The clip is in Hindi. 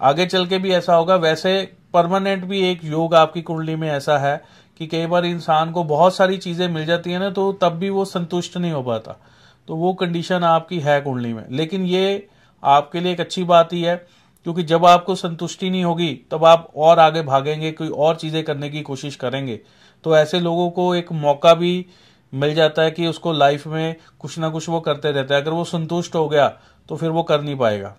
आगे चल के भी ऐसा होगा। वैसे परमानेंट भी एक योग आपकी कुंडली में ऐसा है कि कई बार इंसान को बहुत सारी चीज़ें मिल जाती है ना तो तब भी वो संतुष्ट नहीं हो पाता। तो वो कंडीशन आपकी है कुंडली में। लेकिन ये आपके लिए एक अच्छी बात ही है, क्योंकि जब आपको संतुष्टि नहीं होगी, तब आप और आगे भागेंगे, कोई और चीज़ें करने की कोशिश करेंगे। तो ऐसे लोगों को एक मौका भी मिल जाता है कि उसको लाइफ में कुछ ना कुछ वो करते रहते हैं। अगर वो संतुष्ट हो गया तो फिर वो कर नहीं पाएगा।